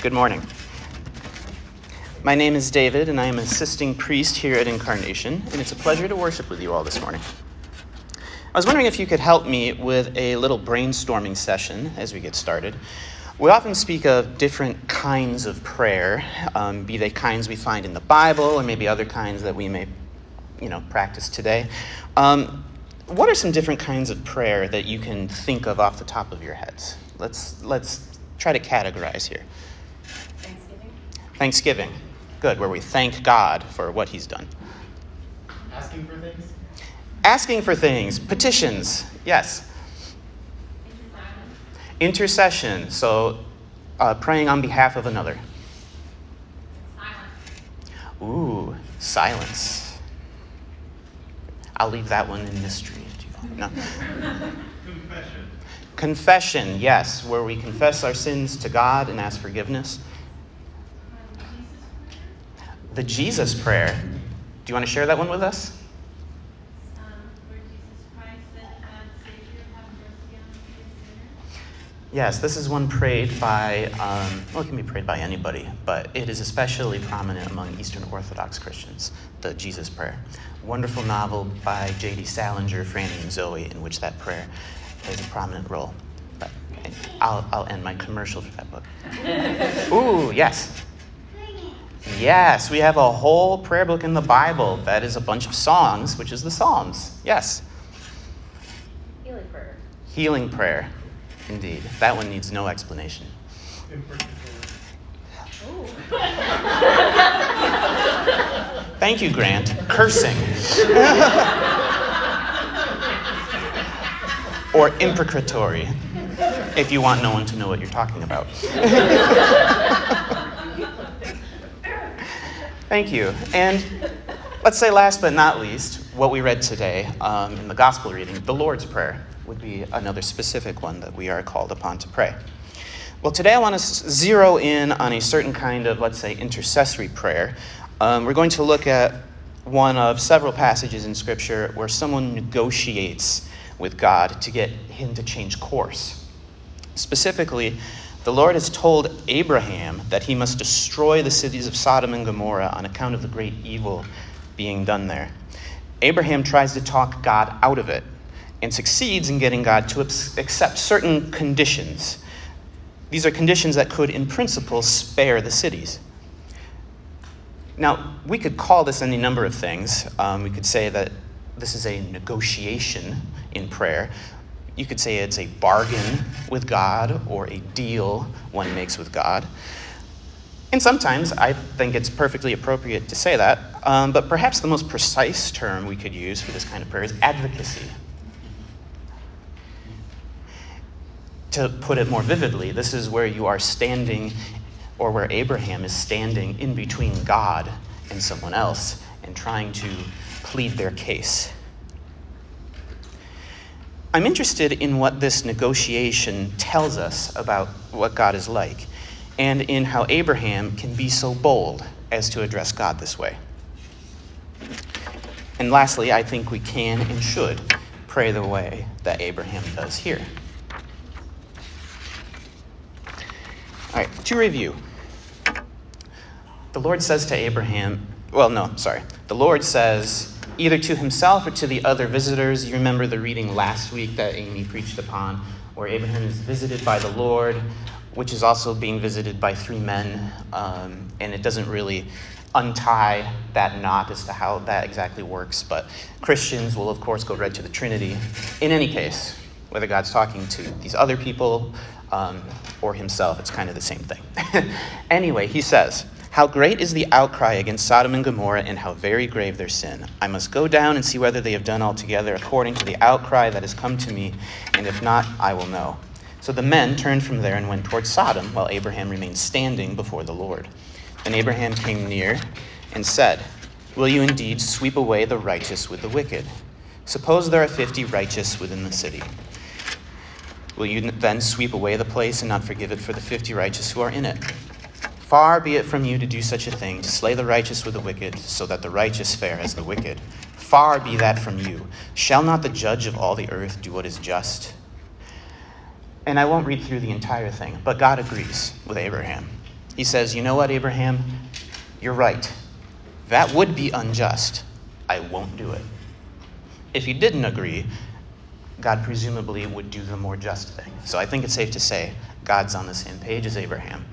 Good morning. My name is David, and I am assisting priest here at Incarnation, and it's a pleasure to worship with you all this morning. I was wondering if you could help me with a little brainstorming session as we get started. We often speak of different kinds of prayer, um, be they kinds we find in the Bible or maybe other kinds that we may, you know, practice today. Um, what are some different kinds of prayer that you can think of off the top of your heads? Let's let's try to categorize here. Thanksgiving. Thanksgiving. Good, where we thank God for what He's done. Asking for things? Asking for things. Petitions. Yes. Intercession. So uh, praying on behalf of another. Silence. Ooh, silence. I'll leave that one in mystery. No. Confession. Confession, yes, where we confess our sins to God and ask forgiveness. The Jesus prayer. Do you want to share that one with us? um, where Jesus Christ said, God, Savior, have mercy on me, a sinner. Yes, this is one prayed by, um, well, it can be prayed by anybody, but it is especially prominent among Eastern Orthodox Christians, the Jesus Prayer. Wonderful novel by J.D. Salinger, Franny and Zooey, in which that prayer plays a prominent role. But I'll, I'll end my commercial for that book. Ooh, yes. Yes, we have a whole prayer book in the Bible that is a bunch of songs, which is the Psalms. Yes. Healing prayer. Healing prayer. Indeed. That one needs no explanation. Thank you, Grant. Cursing. or imprecatory, if you want no one to know what you're talking about. Thank you. And let's say, last but not least, what we read today um, in the gospel reading, the Lord's Prayer, would be another specific one that we are called upon to pray. Well, today I want to zero in on a certain kind of, let's say, intercessory prayer. Um, we're going to look at one of several passages in Scripture where someone negotiates with God to get him to change course. Specifically, the Lord has told Abraham that he must destroy the cities of Sodom and Gomorrah on account of the great evil being done there. Abraham tries to talk God out of it and succeeds in getting God to accept certain conditions. These are conditions that could, in principle, spare the cities. Now, we could call this any number of things. Um, we could say that this is a negotiation in prayer. You could say it's a bargain with God or a deal one makes with God. And sometimes I think it's perfectly appropriate to say that, um, but perhaps the most precise term we could use for this kind of prayer is advocacy. To put it more vividly, this is where you are standing, or where Abraham is standing in between God and someone else and trying to plead their case. I'm interested in what this negotiation tells us about what God is like and in how Abraham can be so bold as to address God this way. And lastly, I think we can and should pray the way that Abraham does here. All right, to review. The Lord says to Abraham, well, no, sorry. The Lord says, either to himself or to the other visitors. You remember the reading last week that Amy preached upon, where Abraham is visited by the Lord, which is also being visited by three men. Um, and it doesn't really untie that knot as to how that exactly works, but Christians will, of course, go right to the Trinity. In any case, whether God's talking to these other people um, or himself, it's kind of the same thing. anyway, he says, how great is the outcry against Sodom and Gomorrah, and how very grave their sin. I must go down and see whether they have done altogether according to the outcry that has come to me, and if not, I will know. So the men turned from there and went toward Sodom, while Abraham remained standing before the Lord. And Abraham came near and said, Will you indeed sweep away the righteous with the wicked? Suppose there are fifty righteous within the city. Will you then sweep away the place and not forgive it for the fifty righteous who are in it? Far be it from you to do such a thing, to slay the righteous with the wicked, so that the righteous fare as the wicked. Far be that from you. Shall not the judge of all the earth do what is just? And I won't read through the entire thing, but God agrees with Abraham. He says, You know what, Abraham? You're right. That would be unjust. I won't do it. If he didn't agree, God presumably would do the more just thing. So I think it's safe to say God's on the same page as Abraham.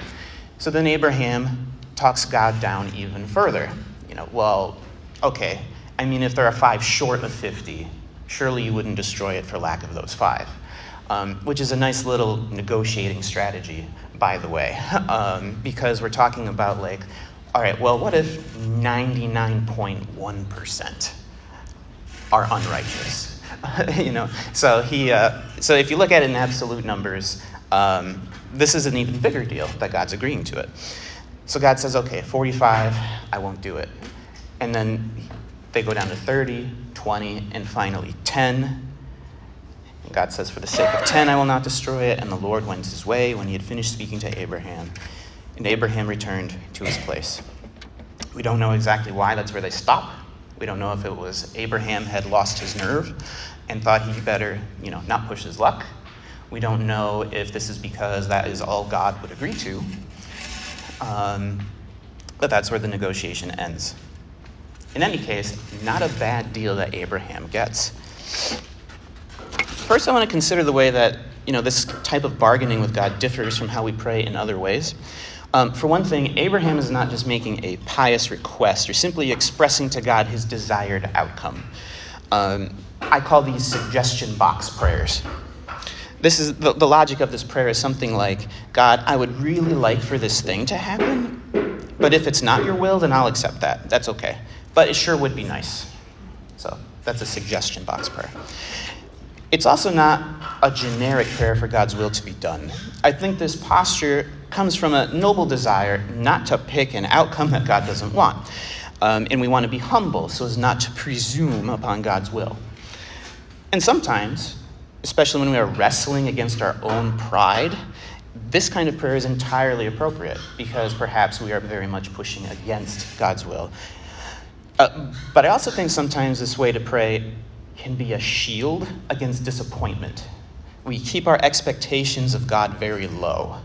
So then Abraham talks God down even further. You know, well, okay, I mean, if there are five short of 50, surely you wouldn't destroy it for lack of those five, um, which is a nice little negotiating strategy, by the way, um, because we're talking about, like, all right, well, what if 99.1% are unrighteous? you know, so he, uh, so if you look at it in absolute numbers, um, this is an even bigger deal that God's agreeing to it. So God says, okay, 45, I won't do it. And then they go down to 30, 20, and finally 10. And God says, For the sake of 10, I will not destroy it. And the Lord went his way when he had finished speaking to Abraham. And Abraham returned to his place. We don't know exactly why that's where they stop. We don't know if it was Abraham had lost his nerve and thought he better, you know, not push his luck. We don't know if this is because that is all God would agree to. Um, but that's where the negotiation ends. In any case, not a bad deal that Abraham gets. First, I want to consider the way that you know this type of bargaining with God differs from how we pray in other ways. Um, for one thing, Abraham is not just making a pious request or simply expressing to God his desired outcome. Um, I call these suggestion box prayers. This is the, the logic of this prayer is something like, God, I would really like for this thing to happen, but if it's not your will, then I'll accept that. That's okay but it sure would be nice. So that's a suggestion box prayer. It's also not a generic prayer for God's will to be done. I think this posture comes from a noble desire not to pick an outcome that God doesn't want. Um, and we want to be humble so as not to presume upon God's will. And sometimes, especially when we are wrestling against our own pride, this kind of prayer is entirely appropriate because perhaps we are very much pushing against God's will uh, but I also think sometimes this way to pray can be a shield against disappointment. We keep our expectations of God very low.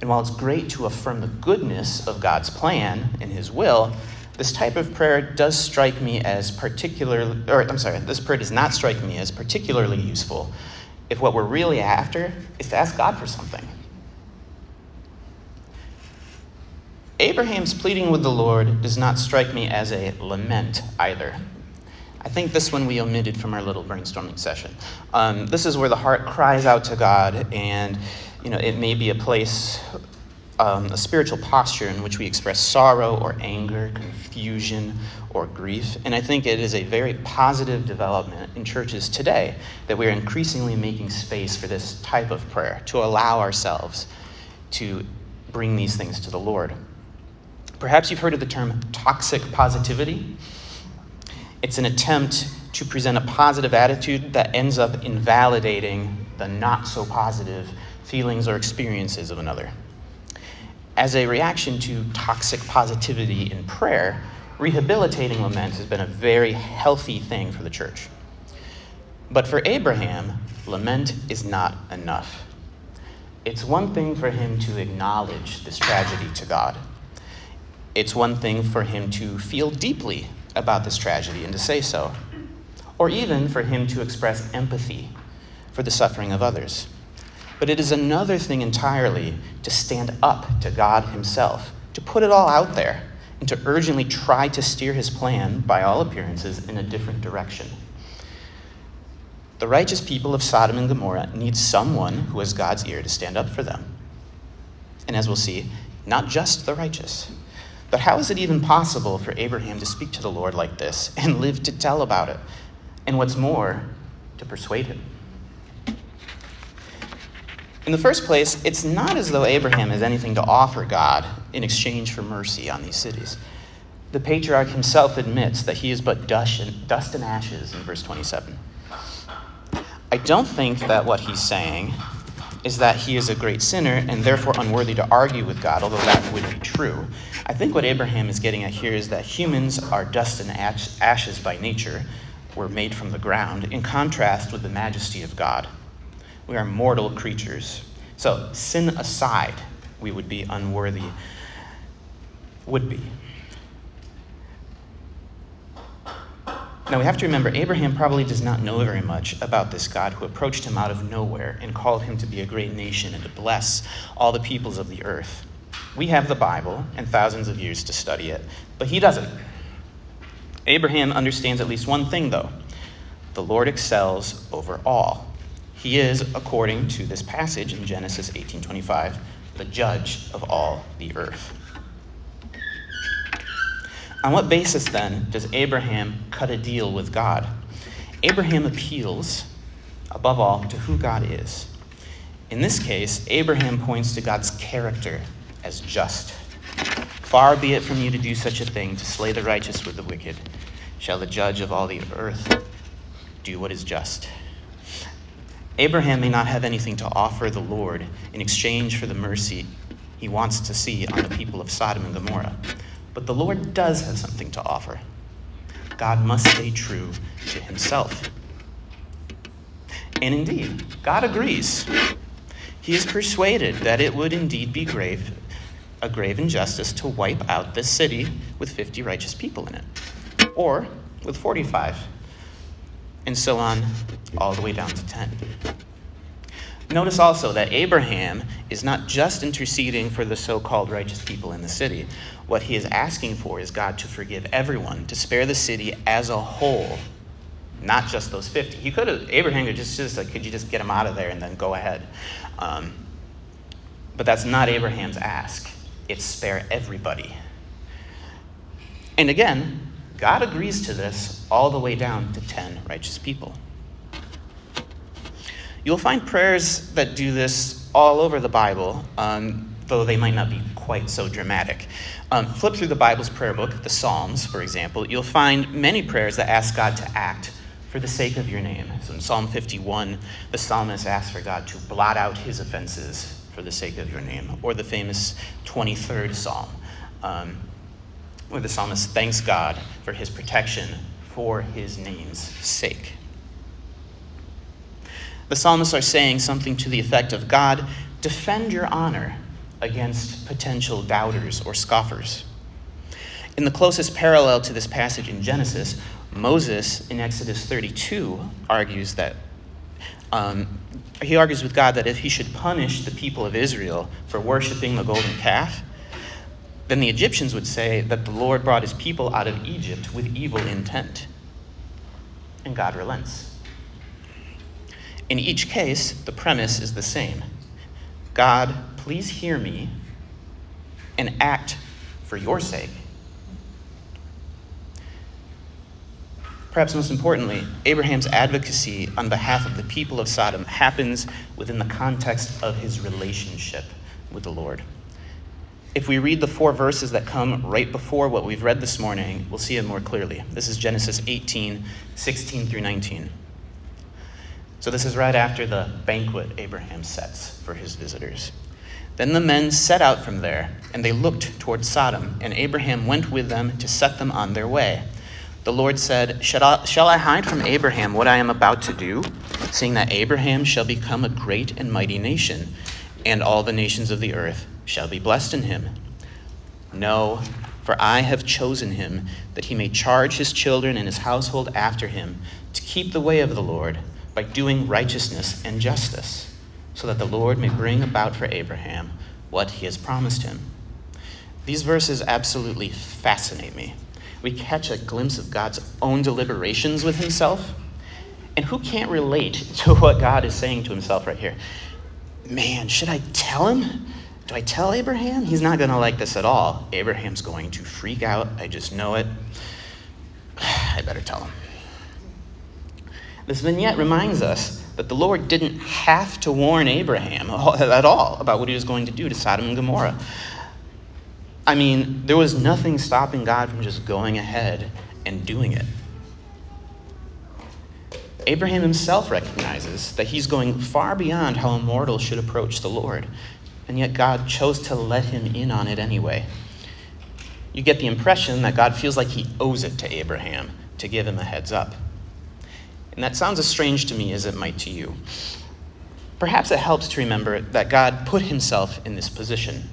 And while it's great to affirm the goodness of God's plan and His will, this type of prayer does strike me as particularly, or I'm sorry, this prayer does not strike me as particularly useful if what we're really after is to ask God for something. Abraham's pleading with the Lord does not strike me as a lament either. I think this one we omitted from our little brainstorming session. Um, this is where the heart cries out to God, and you know it may be a place, um, a spiritual posture in which we express sorrow or anger, confusion or grief. And I think it is a very positive development in churches today that we are increasingly making space for this type of prayer to allow ourselves to bring these things to the Lord. Perhaps you've heard of the term toxic positivity. It's an attempt to present a positive attitude that ends up invalidating the not so positive feelings or experiences of another. As a reaction to toxic positivity in prayer, rehabilitating lament has been a very healthy thing for the church. But for Abraham, lament is not enough. It's one thing for him to acknowledge this tragedy to God it's one thing for him to feel deeply about this tragedy and to say so, or even for him to express empathy for the suffering of others. But it is another thing entirely to stand up to God Himself, to put it all out there, and to urgently try to steer His plan, by all appearances, in a different direction. The righteous people of Sodom and Gomorrah need someone who has God's ear to stand up for them. And as we'll see, not just the righteous. But how is it even possible for Abraham to speak to the Lord like this and live to tell about it? And what's more, to persuade him? In the first place, it's not as though Abraham has anything to offer God in exchange for mercy on these cities. The patriarch himself admits that he is but dust and, dust and ashes in verse 27. I don't think that what he's saying is that he is a great sinner and therefore unworthy to argue with God, although that would be true. I think what Abraham is getting at here is that humans are dust and ashes by nature. We're made from the ground, in contrast with the majesty of God. We are mortal creatures. So, sin aside, we would be unworthy would be. Now we have to remember, Abraham probably does not know very much about this God who approached him out of nowhere and called him to be a great nation and to bless all the peoples of the earth. We have the Bible and thousands of years to study it, but he doesn't. Abraham understands at least one thing, though the Lord excels over all. He is, according to this passage in Genesis 18:25, the judge of all the earth. On what basis then does Abraham cut a deal with God? Abraham appeals, above all, to who God is. In this case, Abraham points to God's character as just. Far be it from you to do such a thing, to slay the righteous with the wicked. Shall the judge of all the earth do what is just? Abraham may not have anything to offer the Lord in exchange for the mercy he wants to see on the people of Sodom and Gomorrah. But the Lord does have something to offer. God must stay true to himself. And indeed, God agrees. He is persuaded that it would indeed be grave, a grave injustice to wipe out this city with 50 righteous people in it, or with 45, and so on, all the way down to 10. Notice also that Abraham is not just interceding for the so called righteous people in the city. What he is asking for is God to forgive everyone, to spare the city as a whole, not just those 50. He could have, Abraham could just, just like, could you just get them out of there and then go ahead? Um, but that's not Abraham's ask. It's spare everybody. And again, God agrees to this all the way down to 10 righteous people. You'll find prayers that do this all over the Bible, um, though they might not be quite so dramatic. Um, flip through the Bible's prayer book, the Psalms, for example, you'll find many prayers that ask God to act for the sake of your name. So in Psalm 51, the psalmist asks for God to blot out his offenses for the sake of your name. Or the famous 23rd Psalm, um, where the psalmist thanks God for his protection for his name's sake. The psalmists are saying something to the effect of God, defend your honor against potential doubters or scoffers. In the closest parallel to this passage in Genesis, Moses in Exodus 32 argues that um, he argues with God that if he should punish the people of Israel for worshiping the golden calf, then the Egyptians would say that the Lord brought his people out of Egypt with evil intent. And God relents. In each case, the premise is the same God, please hear me and act for your sake. Perhaps most importantly, Abraham's advocacy on behalf of the people of Sodom happens within the context of his relationship with the Lord. If we read the four verses that come right before what we've read this morning, we'll see it more clearly. This is Genesis 18, 16 through 19. So, this is right after the banquet Abraham sets for his visitors. Then the men set out from there, and they looked toward Sodom, and Abraham went with them to set them on their way. The Lord said, Shall I, shall I hide from Abraham what I am about to do, seeing that Abraham shall become a great and mighty nation, and all the nations of the earth shall be blessed in him? No, for I have chosen him, that he may charge his children and his household after him, to keep the way of the Lord by doing righteousness and justice, so that the Lord may bring about for Abraham what he has promised him. These verses absolutely fascinate me. We catch a glimpse of God's own deliberations with himself. And who can't relate to what God is saying to himself right here? Man, should I tell him? Do I tell Abraham? He's not going to like this at all. Abraham's going to freak out. I just know it. I better tell him. This vignette reminds us that the Lord didn't have to warn Abraham at all about what he was going to do to Sodom and Gomorrah. I mean, there was nothing stopping God from just going ahead and doing it. Abraham himself recognizes that he's going far beyond how a mortal should approach the Lord, and yet God chose to let him in on it anyway. You get the impression that God feels like he owes it to Abraham to give him a heads up. And that sounds as strange to me as it might to you. Perhaps it helps to remember that God put himself in this position.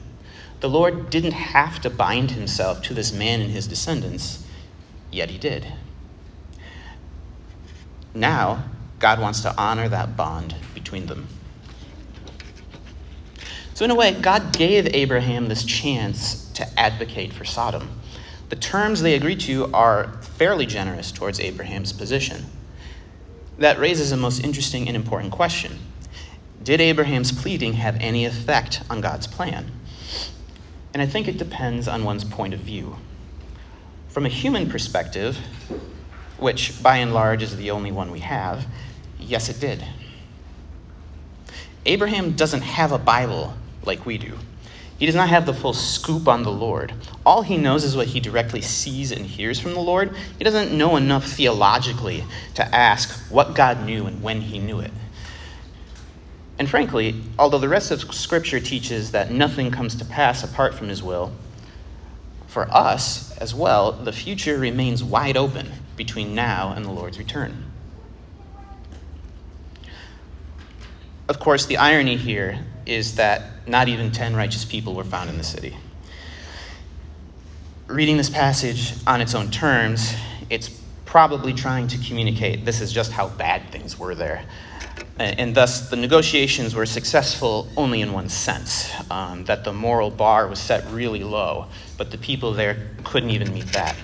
The Lord didn't have to bind himself to this man and his descendants, yet he did. Now, God wants to honor that bond between them. So, in a way, God gave Abraham this chance to advocate for Sodom. The terms they agreed to are fairly generous towards Abraham's position. That raises a most interesting and important question Did Abraham's pleading have any effect on God's plan? And I think it depends on one's point of view. From a human perspective, which by and large is the only one we have, yes, it did. Abraham doesn't have a Bible like we do. He does not have the full scoop on the Lord. All he knows is what he directly sees and hears from the Lord. He doesn't know enough theologically to ask what God knew and when he knew it. And frankly, although the rest of Scripture teaches that nothing comes to pass apart from his will, for us as well, the future remains wide open between now and the Lord's return. Of course, the irony here is that not even 10 righteous people were found in the city. Reading this passage on its own terms, it's probably trying to communicate this is just how bad things were there. And thus, the negotiations were successful only in one sense um, that the moral bar was set really low, but the people there couldn't even meet that.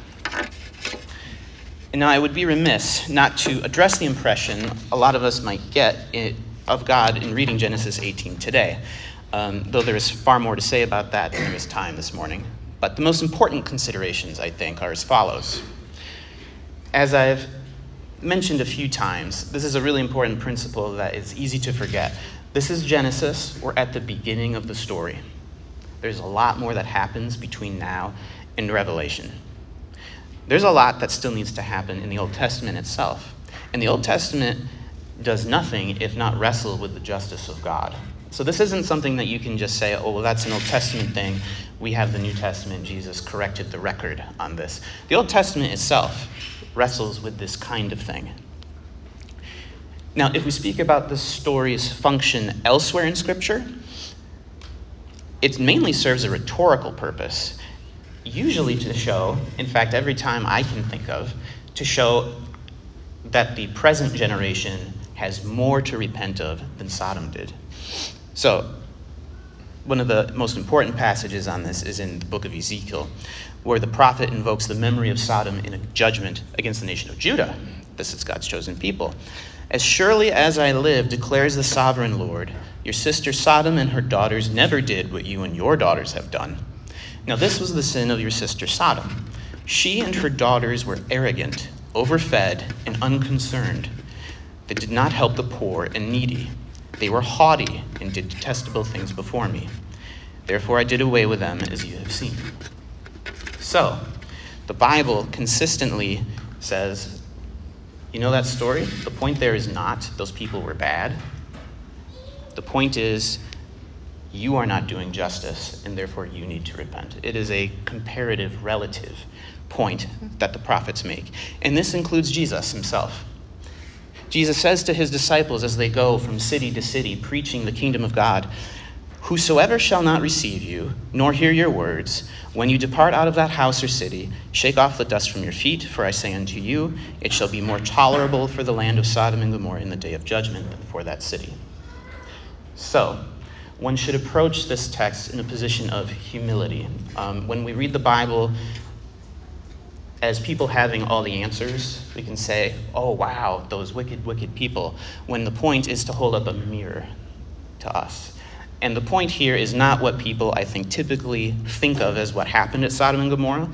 And now, I would be remiss not to address the impression a lot of us might get of God in reading Genesis 18 today, um, though there is far more to say about that than there is time this morning. But the most important considerations, I think, are as follows. As I've mentioned a few times, this is a really important principle that is easy to forget. This is Genesis. We're at the beginning of the story. There's a lot more that happens between now and Revelation. There's a lot that still needs to happen in the Old Testament itself. And the Old Testament does nothing if not wrestle with the justice of God. So this isn't something that you can just say, oh, well, that's an Old Testament thing. We have the New Testament. Jesus corrected the record on this. The Old Testament itself wrestles with this kind of thing. Now, if we speak about the story's function elsewhere in Scripture, it mainly serves a rhetorical purpose, usually to show, in fact, every time I can think of, to show that the present generation has more to repent of than Sodom did. So, one of the most important passages on this is in the book of Ezekiel, where the prophet invokes the memory of Sodom in a judgment against the nation of Judah. This is God's chosen people. As surely as I live, declares the sovereign Lord, your sister Sodom and her daughters never did what you and your daughters have done. Now, this was the sin of your sister Sodom. She and her daughters were arrogant, overfed, and unconcerned. They did not help the poor and needy. They were haughty and did detestable things before me. Therefore, I did away with them, as you have seen. So, the Bible consistently says, you know that story? The point there is not those people were bad. The point is, you are not doing justice, and therefore you need to repent. It is a comparative, relative point that the prophets make. And this includes Jesus himself. Jesus says to his disciples as they go from city to city preaching the kingdom of God, Whosoever shall not receive you, nor hear your words, when you depart out of that house or city, shake off the dust from your feet, for I say unto you, it shall be more tolerable for the land of Sodom and Gomorrah in the day of judgment than for that city. So, one should approach this text in a position of humility. Um, when we read the Bible, as people having all the answers, we can say, oh, wow, those wicked, wicked people, when the point is to hold up a mirror to us. And the point here is not what people, I think, typically think of as what happened at Sodom and Gomorrah.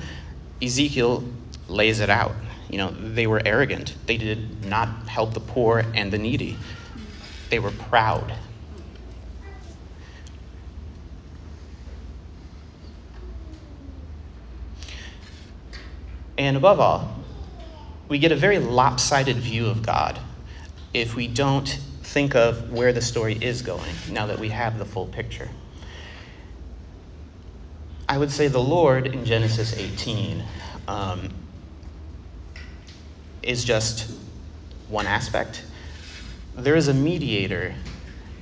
Ezekiel lays it out. You know, they were arrogant. They did not help the poor and the needy. They were proud. And above all, we get a very lopsided view of God if we don't think of where the story is going now that we have the full picture. I would say the Lord in Genesis 18 um, is just one aspect. There is a mediator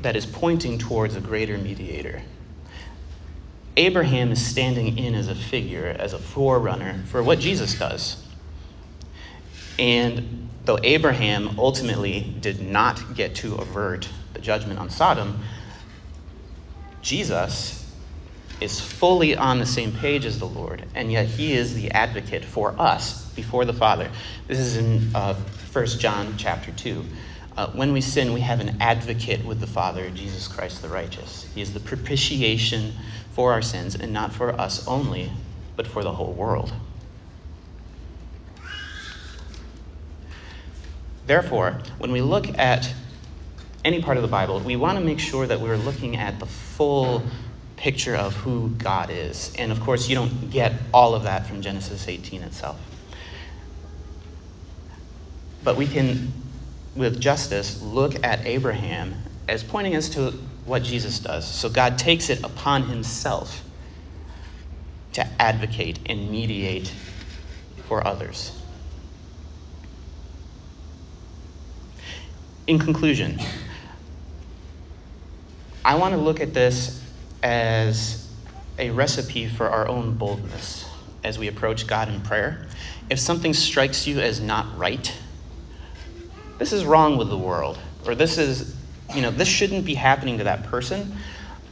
that is pointing towards a greater mediator. Abraham is standing in as a figure, as a forerunner for what Jesus does. And though Abraham ultimately did not get to avert the judgment on Sodom, Jesus is fully on the same page as the Lord, and yet he is the advocate for us before the Father. This is in uh, 1 John chapter 2. Uh, when we sin, we have an advocate with the Father, Jesus Christ the righteous. He is the propitiation for our sins, and not for us only, but for the whole world. Therefore, when we look at any part of the Bible, we want to make sure that we're looking at the full picture of who God is. And of course, you don't get all of that from Genesis 18 itself. But we can, with justice, look at Abraham as pointing us to what Jesus does. So God takes it upon himself to advocate and mediate for others. In conclusion, I want to look at this as a recipe for our own boldness as we approach God in prayer. If something strikes you as not right, this is wrong with the world, or this is, you know, this shouldn't be happening to that person.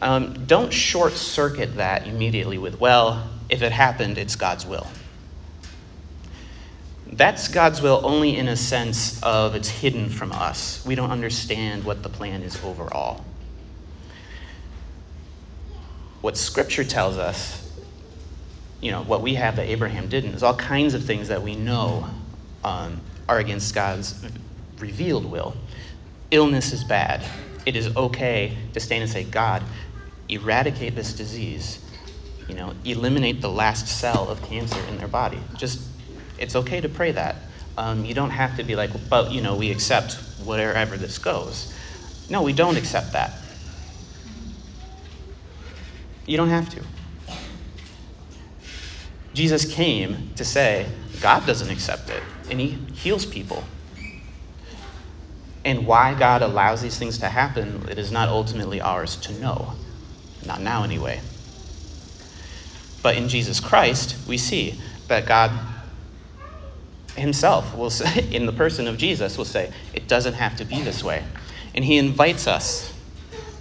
Um, don't short circuit that immediately with, well, if it happened, it's God's will. That's God's will only in a sense of it's hidden from us. We don't understand what the plan is overall. What Scripture tells us, you know, what we have that Abraham didn't, is all kinds of things that we know um, are against God's revealed will. Illness is bad. It is okay to stand and say, God, eradicate this disease. You know, eliminate the last cell of cancer in their body. Just, it's okay to pray that. Um, you don't have to be like, but, you know, we accept wherever this goes. No, we don't accept that. You don't have to. Jesus came to say, God doesn't accept it, and He heals people. And why God allows these things to happen, it is not ultimately ours to know. Not now, anyway. But in Jesus Christ, we see that God Himself will say, in the person of Jesus, will say, it doesn't have to be this way. And He invites us,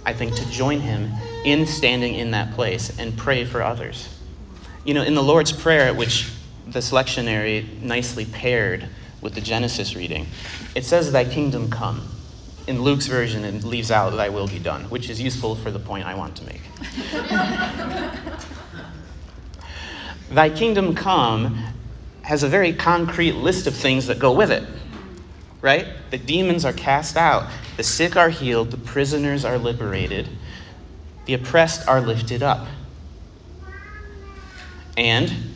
I think, to join Him in standing in that place and pray for others. You know, in the Lord's Prayer, which this lectionary nicely paired with the Genesis reading, it says, Thy kingdom come. In Luke's version, it leaves out, Thy will be done, which is useful for the point I want to make. Thy kingdom come has a very concrete list of things that go with it, right? The demons are cast out, the sick are healed, the prisoners are liberated, the oppressed are lifted up. And,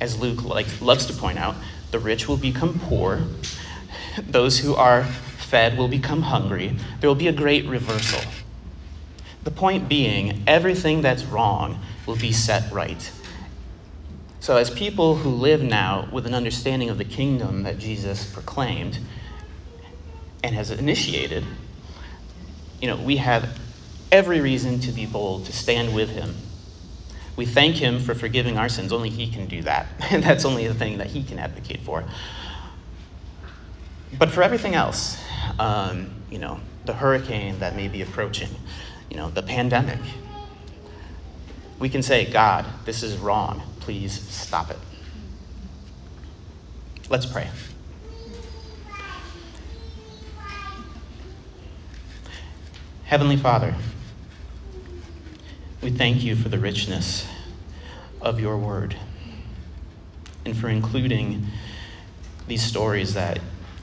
as Luke like, loves to point out, the rich will become poor, those who are fed will become hungry, there will be a great reversal. The point being, everything that's wrong will be set right. So, as people who live now with an understanding of the kingdom that Jesus proclaimed and has initiated, you know, we have every reason to be bold, to stand with him. We thank him for forgiving our sins. Only he can do that. And that's only the thing that he can advocate for. But for everything else, um, you know, the hurricane that may be approaching, you know, the pandemic, we can say, God, this is wrong. Please stop it. Let's pray. Heavenly Father, we thank you for the richness of your word and for including these stories that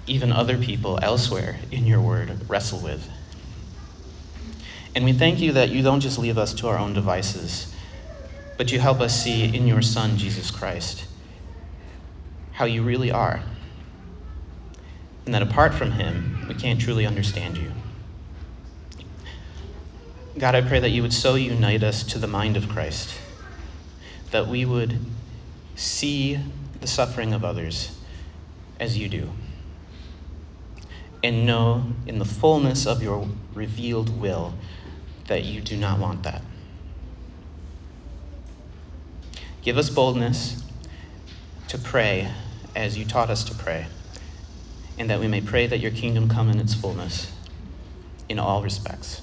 even other people elsewhere in your word wrestle with. And we thank you that you don't just leave us to our own devices, but you help us see in your Son, Jesus Christ, how you really are. And that apart from him, we can't truly understand you. God, I pray that you would so unite us to the mind of Christ, that we would see the suffering of others as you do, and know in the fullness of your revealed will that you do not want that. Give us boldness to pray as you taught us to pray, and that we may pray that your kingdom come in its fullness in all respects.